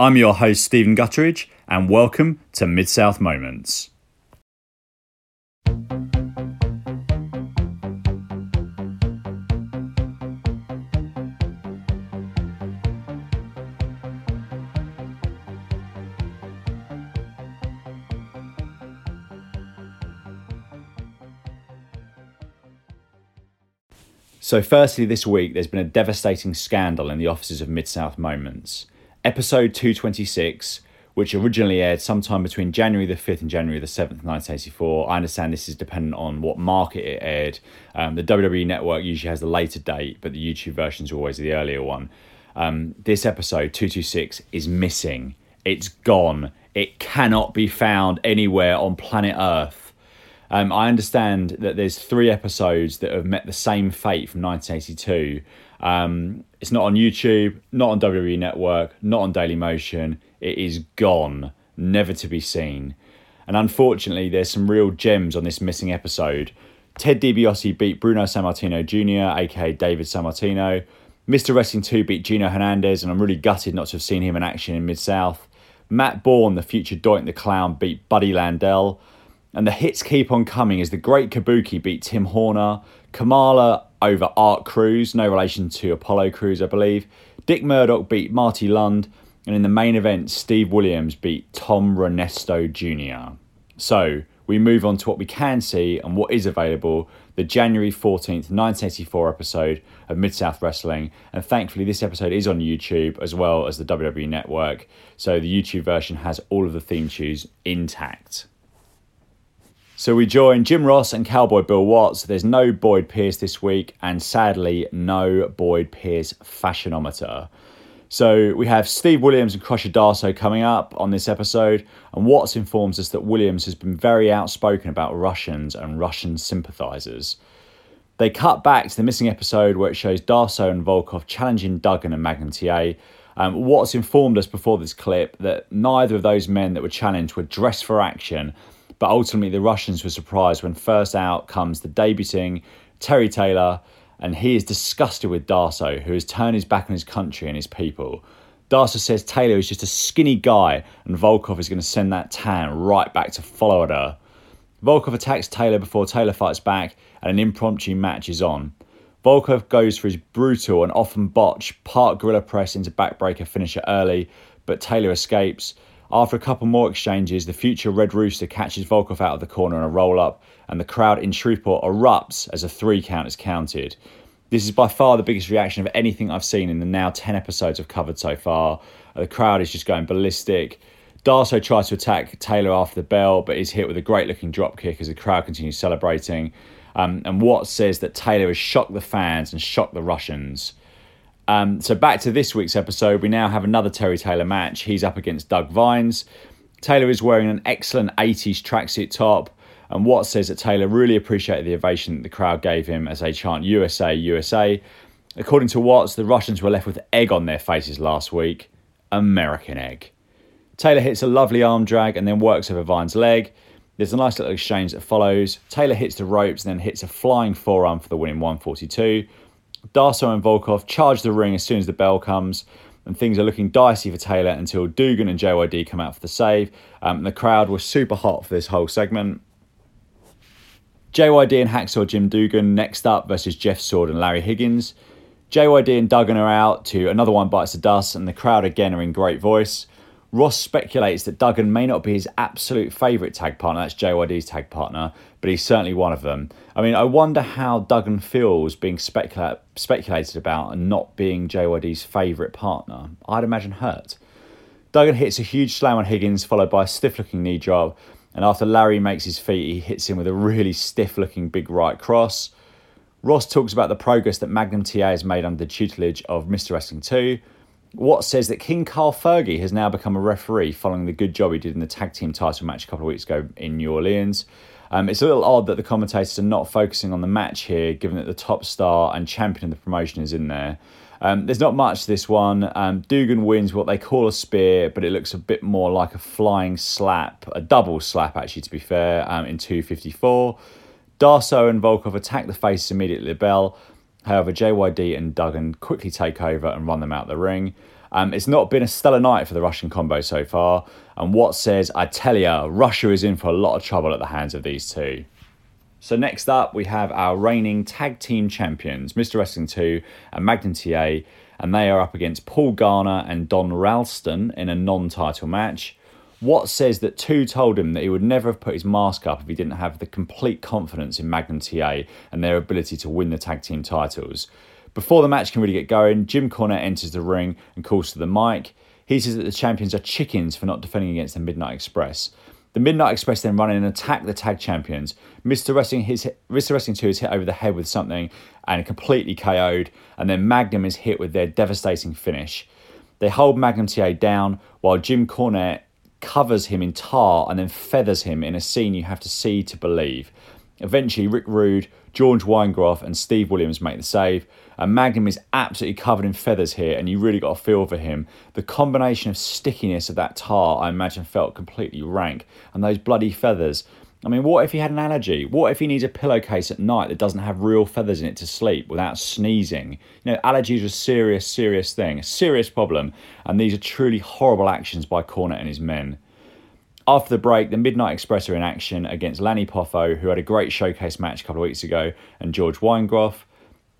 I'm your host, Stephen Gutteridge, and welcome to Mid South Moments. So, firstly, this week there's been a devastating scandal in the offices of Mid South Moments. Episode 226, which originally aired sometime between January the 5th and January the 7th, 1984. I understand this is dependent on what market it aired. Um, the WWE network usually has the later date, but the YouTube version is always the earlier one. Um, this episode, 226, is missing. It's gone. It cannot be found anywhere on planet Earth. Um, I understand that there's three episodes that have met the same fate from 1982. Um, it's not on YouTube, not on WWE Network, not on Daily Motion. It is gone, never to be seen. And unfortunately, there's some real gems on this missing episode. Ted DiBiase beat Bruno Sammartino Jr., aka David Sammartino. Mr. Wrestling 2 beat Gino Hernandez, and I'm really gutted not to have seen him in action in Mid South. Matt Bourne, the future Doink the Clown, beat Buddy Landel. And the hits keep on coming as the great Kabuki beat Tim Horner, Kamala over Art Crews, no relation to Apollo Crews, I believe. Dick Murdoch beat Marty Lund, and in the main event, Steve Williams beat Tom Renesto Jr. So we move on to what we can see and what is available the January 14th, 1984 episode of Mid South Wrestling. And thankfully, this episode is on YouTube as well as the WWE Network. So the YouTube version has all of the theme tunes intact. So we join Jim Ross and Cowboy Bill Watts. There's no Boyd Pierce this week, and sadly, no Boyd Pierce fashionometer. So we have Steve Williams and Crusher Darsow coming up on this episode, and Watts informs us that Williams has been very outspoken about Russians and Russian sympathisers. They cut back to the missing episode where it shows Darsow and Volkov challenging Duggan and TA. Um, Watts informed us before this clip that neither of those men that were challenged were dressed for action but ultimately, the Russians were surprised when first out comes the debuting Terry Taylor, and he is disgusted with Darsow, who has turned his back on his country and his people. Darsow says Taylor is just a skinny guy, and Volkov is going to send that tan right back to Florida. Volkov attacks Taylor before Taylor fights back, and an impromptu match is on. Volkov goes for his brutal and often botched part gorilla press into backbreaker finisher early, but Taylor escapes. After a couple more exchanges, the future Red Rooster catches Volkov out of the corner in a roll up, and the crowd in Shreveport erupts as a three count is counted. This is by far the biggest reaction of anything I've seen in the now 10 episodes I've covered so far. The crowd is just going ballistic. Darsow tries to attack Taylor after the bell, but is hit with a great looking drop kick as the crowd continues celebrating. Um, and Watts says that Taylor has shocked the fans and shocked the Russians. Um, so back to this week's episode, we now have another Terry Taylor match. He's up against Doug Vines. Taylor is wearing an excellent 80s tracksuit top, and Watts says that Taylor really appreciated the ovation the crowd gave him as they chant USA, USA. According to Watts, the Russians were left with egg on their faces last week. American egg. Taylor hits a lovely arm drag and then works over Vine's leg. There's a nice little exchange that follows. Taylor hits the ropes and then hits a flying forearm for the winning 142. Darsow and Volkov charge the ring as soon as the bell comes, and things are looking dicey for Taylor until Duggan and JYD come out for the save. Um, the crowd was super hot for this whole segment. JYD and Hacksaw Jim Duggan next up versus Jeff Sword and Larry Higgins. JYD and Duggan are out to another one bites the dust, and the crowd again are in great voice. Ross speculates that Duggan may not be his absolute favourite tag partner, that's JYD's tag partner, but he's certainly one of them. I mean, I wonder how Duggan feels being specula- speculated about and not being JYD's favourite partner. I'd imagine hurt. Duggan hits a huge slam on Higgins, followed by a stiff looking knee drop, and after Larry makes his feet, he hits him with a really stiff looking big right cross. Ross talks about the progress that Magnum TA has made under the tutelage of Mr. Wrestling 2 Watt says that King Carl Fergie has now become a referee following the good job he did in the tag team title match a couple of weeks ago in New Orleans. Um, it's a little odd that the commentators are not focusing on the match here, given that the top star and champion of the promotion is in there. Um, there's not much to this one. Um, Duggan wins what they call a spear, but it looks a bit more like a flying slap, a double slap, actually, to be fair, um, in 254. Darsow and Volkov attack the faces immediately at the bell. However, JYD and Duggan quickly take over and run them out of the ring. Um, it's not been a stellar night for the Russian combo so far, and Watts says, I tell ya, Russia is in for a lot of trouble at the hands of these two. So next up, we have our reigning tag team champions, Mr. Wrestling 2 and Magnum TA, and they are up against Paul Garner and Don Ralston in a non-title match. Watt says that Two told him that he would never have put his mask up if he didn't have the complete confidence in Magnum TA and their ability to win the tag team titles. Before the match can really get going, Jim Cornette enters the ring and calls to the mic. He says that the champions are chickens for not defending against the Midnight Express. The Midnight Express then run in and attack the tag champions. Mr. Wrestling, his, Mr. Wrestling 2 is hit over the head with something and completely KO'd, and then Magnum is hit with their devastating finish. They hold Magnum TA down while Jim Cornette covers him in tar and then feathers him in a scene you have to see to believe. Eventually, Rick Rude, George Weingroff, and Steve Williams make the save. And Magnum is absolutely covered in feathers here, and you really got a feel for him. The combination of stickiness of that tar, I imagine, felt completely rank. And those bloody feathers. I mean, what if he had an allergy? What if he needs a pillowcase at night that doesn't have real feathers in it to sleep without sneezing? You know, allergies are a serious, serious thing, a serious problem. And these are truly horrible actions by Cornette and his men. After the break, the Midnight Express are in action against Lanny Poffo, who had a great showcase match a couple of weeks ago, and George Weingroff.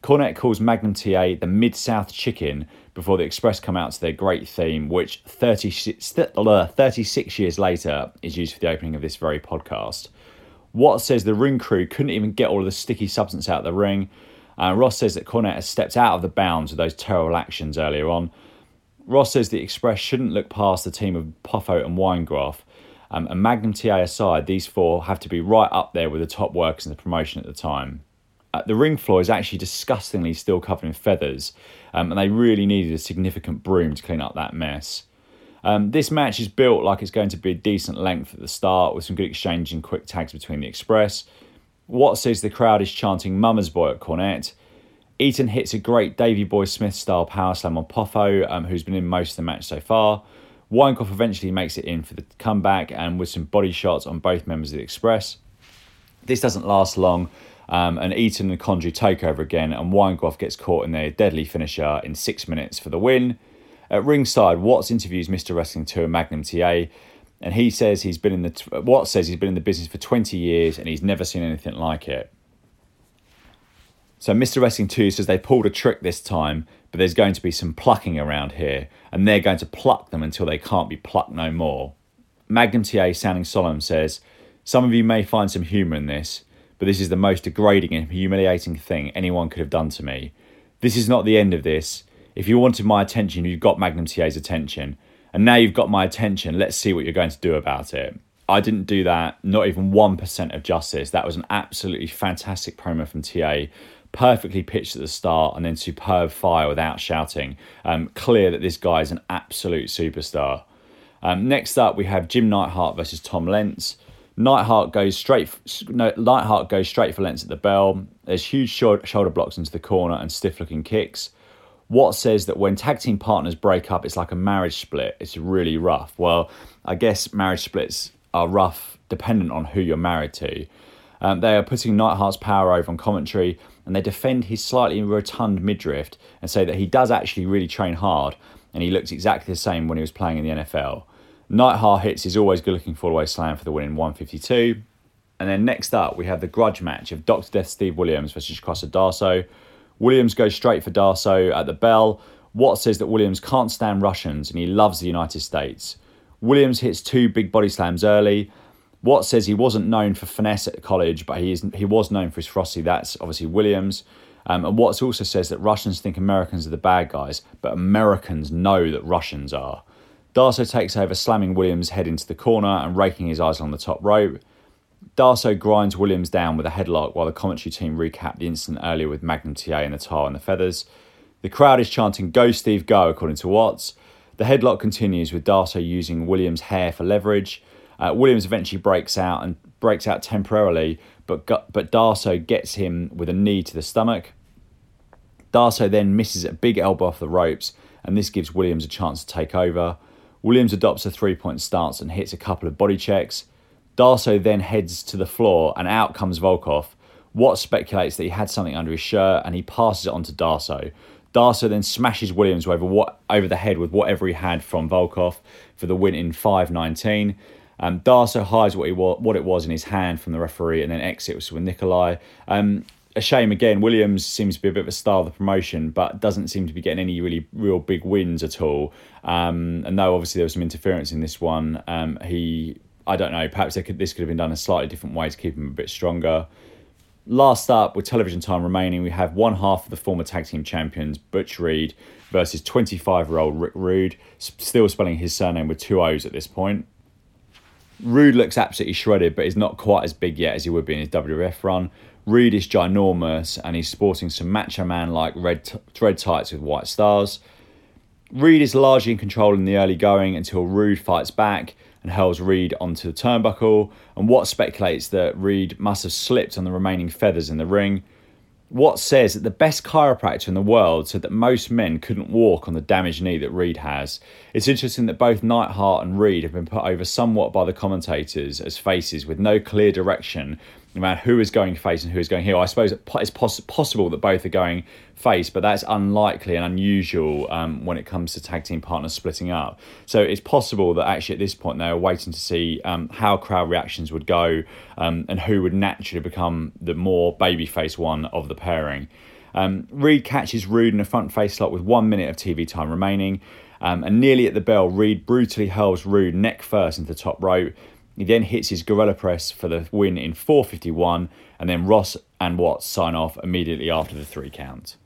Cornette calls Magnum TA the Mid South Chicken before the Express come out to their great theme, which 36, 36 years later is used for the opening of this very podcast. Watt says the ring crew couldn't even get all of the sticky substance out of the ring. Uh, Ross says that Cornette has stepped out of the bounds of those terrible actions earlier on. Ross says the Express shouldn't look past the team of Poffo and Weingroff um, and Magnum TA aside, these four have to be right up there with the top workers in the promotion at the time. Uh, the ring floor is actually disgustingly still covered in feathers, um, and they really needed a significant broom to clean up that mess. Um, this match is built like it's going to be a decent length at the start, with some good exchange and quick tags between the Express. Watt says the crowd is chanting Mama's Boy at Cornette. Eaton hits a great Davy Boy Smith style power slam on Poffo, um, who's been in most of the match so far. Weingroff eventually makes it in for the comeback and with some body shots on both members of the Express. This doesn't last long, um, and Eaton and Condrey take over again, and Weingroff gets caught in their deadly finisher in six minutes for the win. At ringside, Watts interviews Mr. Wrestling 2 and Magnum TA, and he says he's been in the Watts says he's been in the business for 20 years and he's never seen anything like it. So Mr. Wrestling 2 says they pulled a trick this time, but there's going to be some plucking around here, and they're going to pluck them until they can't be plucked no more. Magnum TA, sounding solemn, says, Some of you may find some humour in this, but this is the most degrading and humiliating thing anyone could have done to me. This is not the end of this. If you wanted my attention, you've got Magnum TA's attention. And now you've got my attention, let's see what you're going to do about it. I didn't do that, not even 1% of justice. That was an absolutely fantastic promo from TA perfectly pitched at the start and then superb fire without shouting. Um, clear that this guy is an absolute superstar. Um, next up, we have Jim Neidhart versus Tom Lentz. Neidhart goes straight. No, Neidhart goes straight for Lentz at the bell. There's huge shoulder blocks into the corner and stiff-looking kicks. Watt says that when tag team partners break up, it's like a marriage split. It's really rough. Well, I guess marriage splits are rough dependent on who you're married to. Um, they are putting Neidhart's power over on commentary and they defend his slightly rotund midriff and say that he does actually really train hard and he looks exactly the same when he was playing in the NFL. Neidhart hits his always good looking fall away slam for the win in 152. And then next up, we have the grudge match of Dr. Death Steve Williams versus Crusher Darsow. Williams goes straight for Darsow at the bell. Watt says that Williams can't stand Russians and he loves the United States. Williams hits two big body slams early, Watt says he wasn't known for finesse at college, but he, is, he was known for his frosty. That's obviously Williams. Um, and Watts also says that Russians think Americans are the bad guys, but Americans know that Russians are. Darsow takes over, slamming Williams' head into the corner and raking his eyes along the top rope. Darsow grinds Williams down with a headlock while the commentary team recap the incident earlier with Magnum TA and the tar and the feathers. The crowd is chanting, Go Steve, go, according to Watts. The headlock continues with Darsow using Williams' hair for leverage. Uh, Williams eventually breaks out and breaks out temporarily, but but Darsow gets him with a knee to the stomach. Darsow then misses a big elbow off the ropes, and this gives Williams a chance to take over. Williams adopts a three point stance and hits a couple of body checks. Darsow then heads to the floor, and out comes Volkov. Watt speculates that he had something under his shirt and he passes it on to Darsow. Darsow then smashes Williams over what over the head with whatever he had from Volkov for the win in 5.19. Um, Darsow hides what he what it was in his hand from the referee and then exits with Nikolai. Um, a shame again. Williams seems to be a bit of a star of the promotion, but doesn't seem to be getting any really real big wins at all. Um, and though obviously there was some interference in this one, um, he I don't know. Perhaps could, this could have been done a slightly different way to keep him a bit stronger. Last up, with television time remaining, we have one half of the former tag team champions, Butch Reed, versus 25 year old Rick Rude, still spelling his surname with two O's at this point. Rude looks absolutely shredded, but is not quite as big yet as he would be in his WWF run. Rude is ginormous and he's sporting some macho man like red, t- red tights with white stars. Reed is largely in control in the early going until Rude fights back and hurls Reed onto the turnbuckle, and Watt speculates that Reed must have slipped on the remaining feathers in the ring. Watt says that the best chiropractor in the world said that most men couldn't walk on the damaged knee that Reed has. It's interesting that both Neidhart and Reed have been put over somewhat by the commentators as faces with no clear direction about who is going face and who is going heel. I suppose it's poss- possible that both are going face, but that's unlikely and unusual um, when it comes to tag team partners splitting up. So it's possible that actually at this point they're waiting to see um, how crowd reactions would go um, and who would naturally become the more babyface one of the pairing. Um, Reed catches Rude in a front face slot with one minute of TV time remaining. Um, and nearly at the bell, Reed brutally hurls Rude neck first into the top rope. He then hits his gorilla press for the win in 451, and then Ross and Watts sign off immediately after the three count.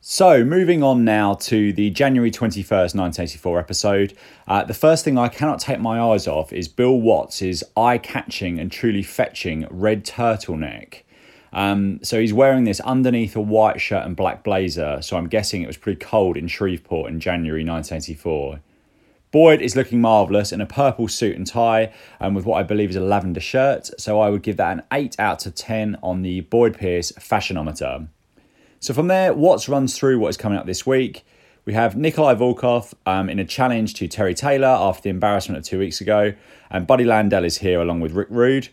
So, moving on now to the January 21st, 1984 episode. Uh, the first thing I cannot take my eyes off is Bill Watts' eye catching and truly fetching red turtleneck. Um, so, he's wearing this underneath a white shirt and black blazer, so I'm guessing it was pretty cold in Shreveport in January 1984. Boyd is looking marvellous in a purple suit and tie and with what I believe is a lavender shirt. So I would give that an 8 out of 10 on the Boyd Pierce Fashionometer. So from there, Watts runs through what is coming up this week. We have Nikolai Volkov um, in a challenge to Terry Taylor after the embarrassment of two weeks ago, and Buddy Landel is here along with Rick Rude.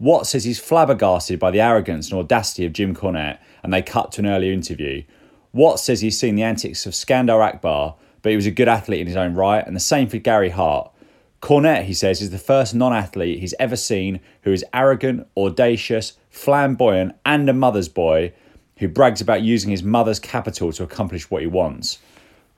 Watts says he's flabbergasted by the arrogance and audacity of Jim Cornette, and they cut to an earlier interview. Watts says he's seen the antics of Skandar Akbar, but he was a good athlete in his own right, and the same for Gary Hart. Cornette, he says, is the first non athlete he's ever seen who is arrogant, audacious, flamboyant, and a mother's boy who brags about using his mother's capital to accomplish what he wants.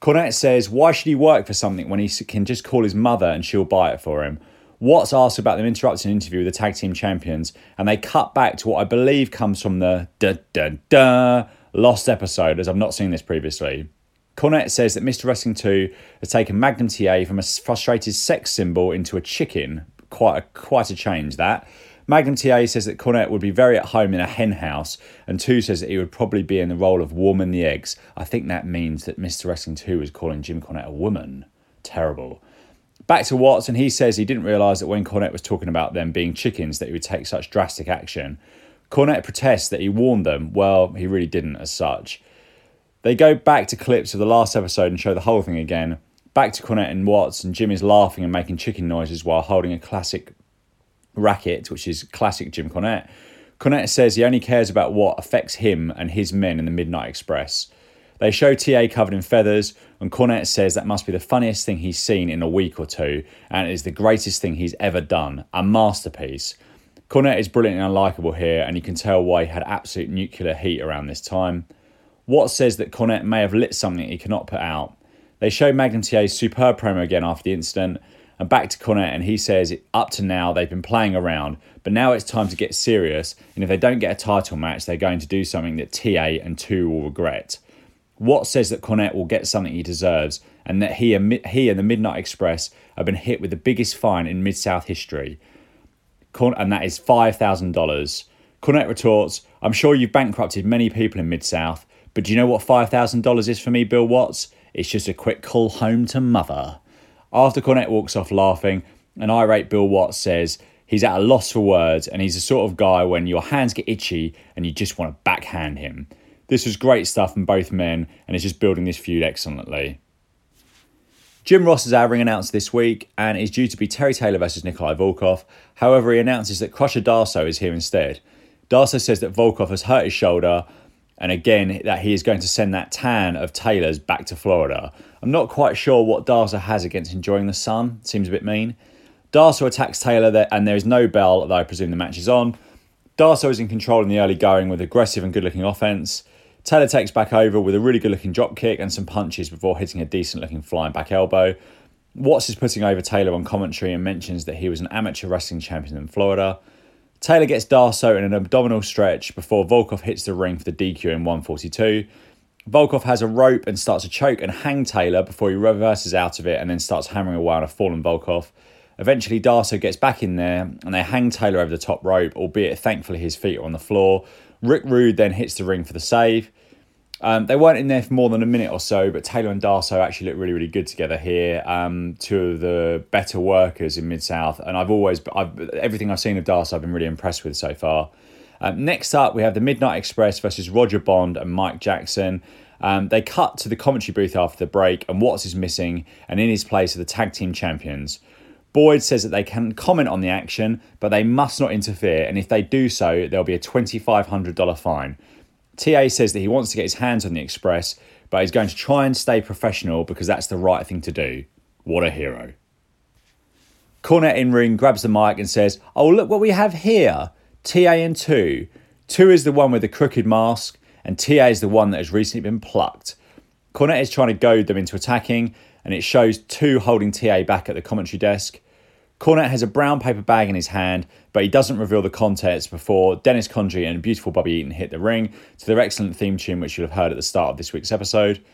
Cornette says, Why should he work for something when he can just call his mother and she'll buy it for him? Watts asks about them interrupting an interview with the tag team champions, and they cut back to what I believe comes from the da da da lost episode, as I've not seen this previously. Cornette says that Mr. Wrestling 2 has taken Magnum TA from a frustrated sex symbol into a chicken. Quite a, quite a change, that. Magnum TA says that Cornette would be very at home in a hen house, and 2 says that he would probably be in the role of warming the eggs. I think that means that Mr. Wrestling 2 is calling Jim Cornette a woman. Terrible. Back to Watts, and he says he didn't realise that when Cornette was talking about them being chickens that he would take such drastic action. Cornette protests that he warned them. Well, he really didn't as such. They go back to clips of the last episode and show the whole thing again. Back to Cornette and Watts, and Jim is laughing and making chicken noises while holding a classic racket, which is classic Jim Cornette. Cornette says he only cares about what affects him and his men in the Midnight Express. They show TA covered in feathers, and Cornette says that must be the funniest thing he's seen in a week or two, and it is the greatest thing he's ever done. A masterpiece. Cornette is brilliant and unlikable here, and you can tell why he had absolute nuclear heat around this time. Watts says that Cornette may have lit something he cannot put out. They show Magnum TA's superb promo again after the incident, and back to Cornette, and he says up to now they've been playing around, but now it's time to get serious, and if they don't get a title match, they're going to do something that TA and 2 will regret. Watts says that Cornette will get something he deserves, and that he and, he and the Midnight Express have been hit with the biggest fine in Mid South history, and that is $5,000. Cornette retorts, I'm sure you've bankrupted many people in Mid South, but do you know what $5,000 is for me, Bill Watts? It's just a quick call home to mother. After Cornette walks off laughing, an irate Bill Watts says he's at a loss for words and he's the sort of guy when your hands get itchy and you just want to backhand him. This was great stuff from both men and it's just building this feud excellently. Jim Ross is ring announced this week and is due to be Terry Taylor versus Nikolai Volkov. However, he announces that Crusher Darsow is here instead. Darsow says that Volkov has hurt his shoulder and again that he is going to send that tan of Taylor's back to Florida. I'm not quite sure what Darsow has against enjoying the sun. Seems a bit mean. Darsow attacks Taylor, there, and there is no bell, though I presume the match is on. Darsow is in control in the early going with aggressive and good looking offense. Taylor takes back over with a really good looking drop kick and some punches before hitting a decent looking flying back elbow. Watts is putting over Taylor on commentary and mentions that he was an amateur wrestling champion in Florida. Taylor gets Darsow in an abdominal stretch before Volkov hits the ring for the DQ in 142. Volkov has a rope and starts to choke and hang Taylor before he reverses out of it and then starts hammering away on a fallen Volkov. Eventually, Darsow gets back in there and they hang Taylor over the top rope, albeit thankfully his feet are on the floor. Rick Rude then hits the ring for the save. Um, they weren't in there for more than a minute or so, but Taylor and Darsow actually look really, really good together here. Um, two of the better workers in Mid South, and I've always, I've, everything I've seen of Darsow, I've been really impressed with so far. Um, next up, we have the Midnight Express versus Roger Bond and Mike Jackson. Um, they cut to the commentary booth after the break, and Watts is missing, and in his place are the tag team champions. Boyd says that they can comment on the action, but they must not interfere, and if they do so, there'll be a $2,500 fine. TA says that he wants to get his hands on the Express, but he's going to try and stay professional because that's the right thing to do. What a hero. Cornette in ring grabs the mic and says, Oh, look what we have here TA and 2. 2 is the one with the crooked mask, and TA is the one that has recently been plucked. Cornette is trying to goad them into attacking, and it shows 2 holding TA back at the commentary desk. Cornette has a brown paper bag in his hand, but he doesn't reveal the contents before Dennis Condrey and beautiful Bobby Eaton hit the ring to their excellent theme tune, which you'll have heard at the start of this week's episode.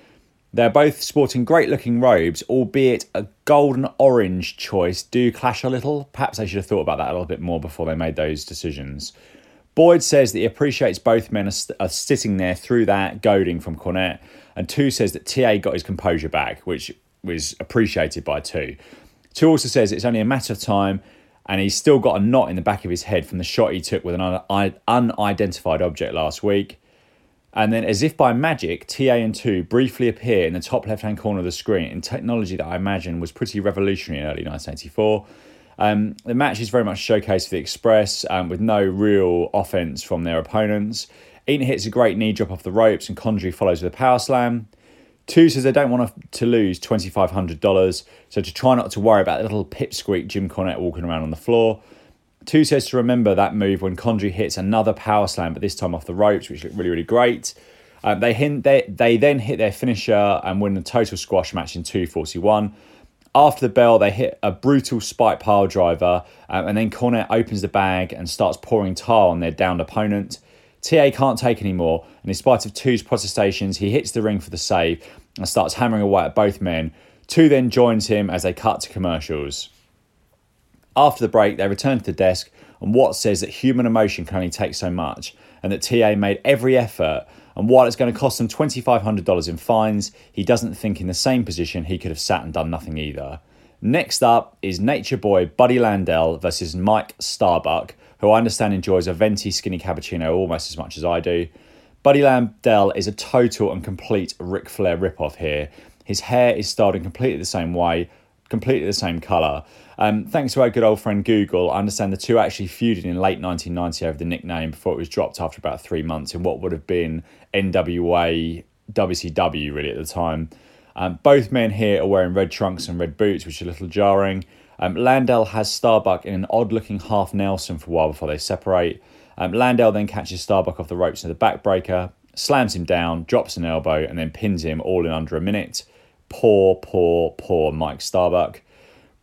They're both sporting great looking robes, albeit a golden orange choice do clash a little. Perhaps they should have thought about that a little bit more before they made those decisions. Boyd says that he appreciates both men are, st- are sitting there through that goading from Cornette, and Two says that TA got his composure back, which was appreciated by Two. Two also says it's only a matter of time and he's still got a knot in the back of his head from the shot he took with an un- unidentified object last week. And then, as if by magic, TA and 2 briefly appear in the top left hand corner of the screen in technology that I imagine was pretty revolutionary in early 1984. Um, the match is very much showcased for the Express um, with no real offense from their opponents. Eaton hits a great knee drop off the ropes and Condrey follows with a power slam. Two says they don't want to lose $2,500, so to try not to worry about the little pipsqueak Jim Cornette walking around on the floor. Two says to remember that move when Condrey hits another power slam, but this time off the ropes, which looked really, really great. Um, they, hint, they, they then hit their finisher and win the total squash match in 241. After the bell, they hit a brutal spike pile driver, um, and then Cornette opens the bag and starts pouring tar on their downed opponent. TA can't take anymore, and in spite of Two's protestations, he hits the ring for the save and starts hammering away at both men. Two then joins him as they cut to commercials. After the break, they return to the desk, and Watts says that human emotion can only take so much, and that TA made every effort. And while it's going to cost them $2,500 in fines, he doesn't think in the same position he could have sat and done nothing either. Next up is Nature Boy Buddy Landel versus Mike Starbuck, who I understand enjoys a venti skinny cappuccino almost as much as I do. Buddy Landel is a total and complete Ric Flair ripoff here. His hair is styled in completely the same way, completely the same colour. Um, thanks to our good old friend Google, I understand the two actually feuded in late 1990 over the nickname before it was dropped after about three months in what would have been NWA WCW really at the time. Um, both men here are wearing red trunks and red boots, which are a little jarring. Um, Landel has Starbuck in an odd looking half Nelson for a while before they separate. Um, Landel then catches Starbuck off the ropes in the backbreaker, slams him down, drops an elbow, and then pins him all in under a minute. Poor, poor, poor Mike Starbuck.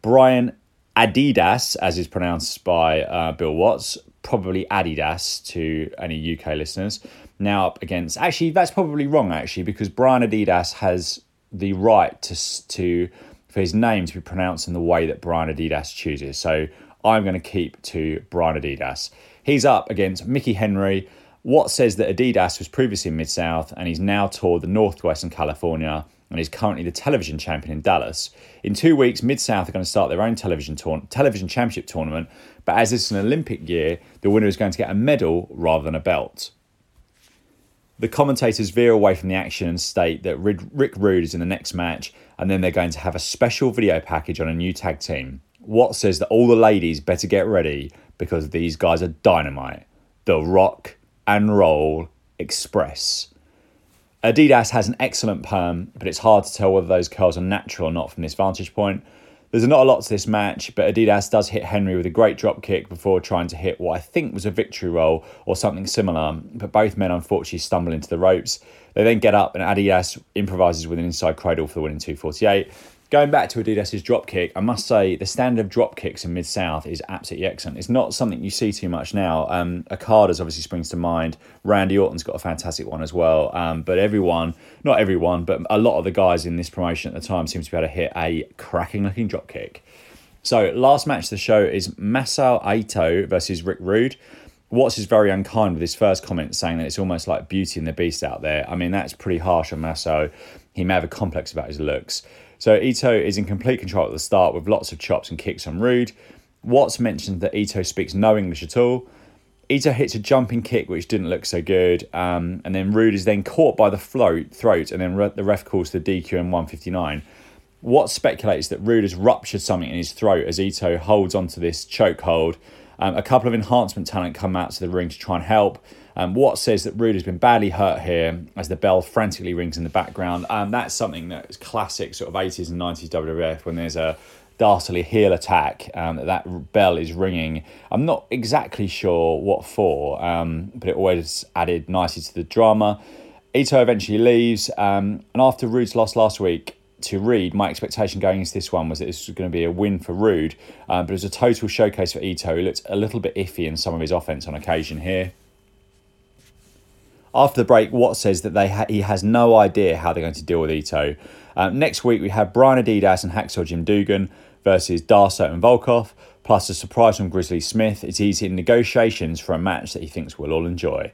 Brian Adidas, as is pronounced by uh, Bill Watts, probably Adidas to any UK listeners. Now up against, actually, that's probably wrong, actually, because Brian Adidas has the right to to for his name to be pronounced in the way that Brian Adidas chooses. So I'm going to keep to Brian Adidas. He's up against Mickey Henry. What says that Adidas was previously in Mid South and he's now toured the Northwest and California and is currently the television champion in Dallas. In two weeks, Mid South are going to start their own television tour- television championship tournament, but as it's an Olympic year, the winner is going to get a medal rather than a belt. The commentators veer away from the action and state that Rick Rude is in the next match, and then they're going to have a special video package on a new tag team. What says that all the ladies better get ready because these guys are dynamite. The Rock and Roll Express. Adidas has an excellent perm, but it's hard to tell whether those curls are natural or not from this vantage point. There's not a lot to this match, but Adidas does hit Henry with a great drop kick before trying to hit what I think was a victory roll or something similar, but both men unfortunately stumble into the ropes. They then get up and Adidas improvises with an inside cradle for the winning 248. Going back to Adidas's drop kick, I must say the standard of drop kicks in Mid South is absolutely excellent. It's not something you see too much now. Um, Okada's obviously springs to mind. Randy Orton's got a fantastic one as well. Um, but everyone, not everyone, but a lot of the guys in this promotion at the time seem to be able to hit a cracking looking drop kick. So last match of the show is Masao Ito versus Rick Rude. Watts is very unkind with his first comment, saying that it's almost like Beauty and the Beast out there. I mean, that's pretty harsh on Masao. He may have a complex about his looks. So Ito is in complete control at the start with lots of chops and kicks on Rude. Watts mentioned that Ito speaks no English at all. Ito hits a jumping kick which didn't look so good, um, and then Rude is then caught by the throat, throat and then re- the ref calls the DQ in 159. Watts speculates that Rude has ruptured something in his throat as Ito holds onto this choke hold. Um, a couple of enhancement talent come out to the ring to try and help. Um, Watt says that Rude has been badly hurt here as the bell frantically rings in the background. Um, that's something that is classic sort of 80s and 90s WWF when there's a dastardly heel attack um, that that bell is ringing. I'm not exactly sure what for, um, but it always added nicely to the drama. Ito eventually leaves, um, and after Rude's loss last week, to Reed, my expectation going into this one was that this was going to be a win for Rude, uh, but it was a total showcase for Ito. He looked a little bit iffy in some of his offense on occasion here. After the break, Watt says that they ha- he has no idea how they're going to deal with Ito. Um, next week, we have Brian Adidas and Hacksaw Jim Duggan versus Darsow and Volkov, plus a surprise from Grizzly Smith. It's easy in negotiations for a match that he thinks we'll all enjoy.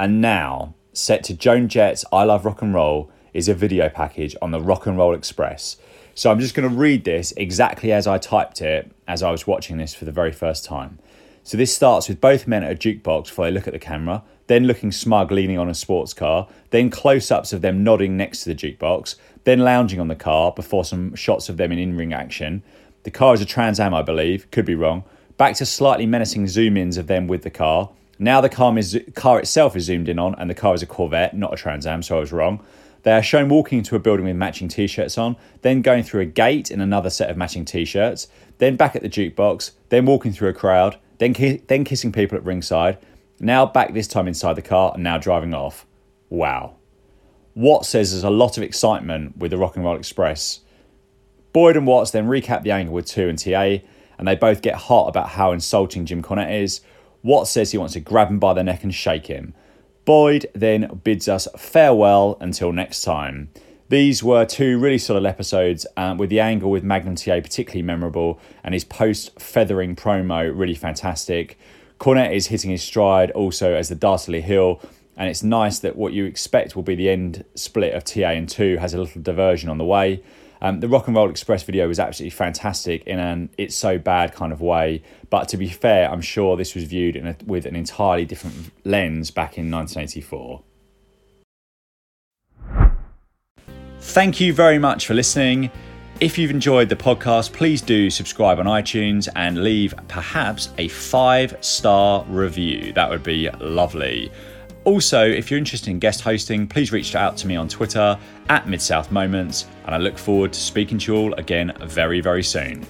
And now, set to Joan Jett's I Love Rock and Roll is a video package on the Rock and Roll Express. So I'm just going to read this exactly as I typed it as I was watching this for the very first time. So this starts with both men at a jukebox before they look at the camera then looking smug leaning on a sports car, then close ups of them nodding next to the jukebox, then lounging on the car before some shots of them in in ring action. The car is a Trans Am, I believe, could be wrong. Back to slightly menacing zoom ins of them with the car. Now the car, is, car itself is zoomed in on, and the car is a Corvette, not a Trans Am, so I was wrong. They are shown walking into a building with matching t shirts on, then going through a gate in another set of matching t shirts, then back at the jukebox, then walking through a crowd, then, ki- then kissing people at ringside, now back this time inside the car and now driving off. Wow. Watts says there's a lot of excitement with the Rock and Roll Express. Boyd and Watts then recap the angle with 2 and TA, and they both get hot about how insulting Jim Cornette is. Watts says he wants to grab him by the neck and shake him. Boyd then bids us farewell until next time. These were two really solid episodes, um, with the angle with Magnum TA particularly memorable, and his post feathering promo really fantastic. Cornette is hitting his stride also as the Dastardly Heel, and it's nice that what you expect will be the end split of TA and 2 has a little diversion on the way. Um, the Rock and Roll Express video was absolutely fantastic in an it's so bad kind of way, but to be fair, I'm sure this was viewed a, with an entirely different lens back in 1984. Thank you very much for listening. If you've enjoyed the podcast, please do subscribe on iTunes and leave perhaps a five star review. That would be lovely. Also, if you're interested in guest hosting, please reach out to me on Twitter at Mid South Moments, and I look forward to speaking to you all again very, very soon.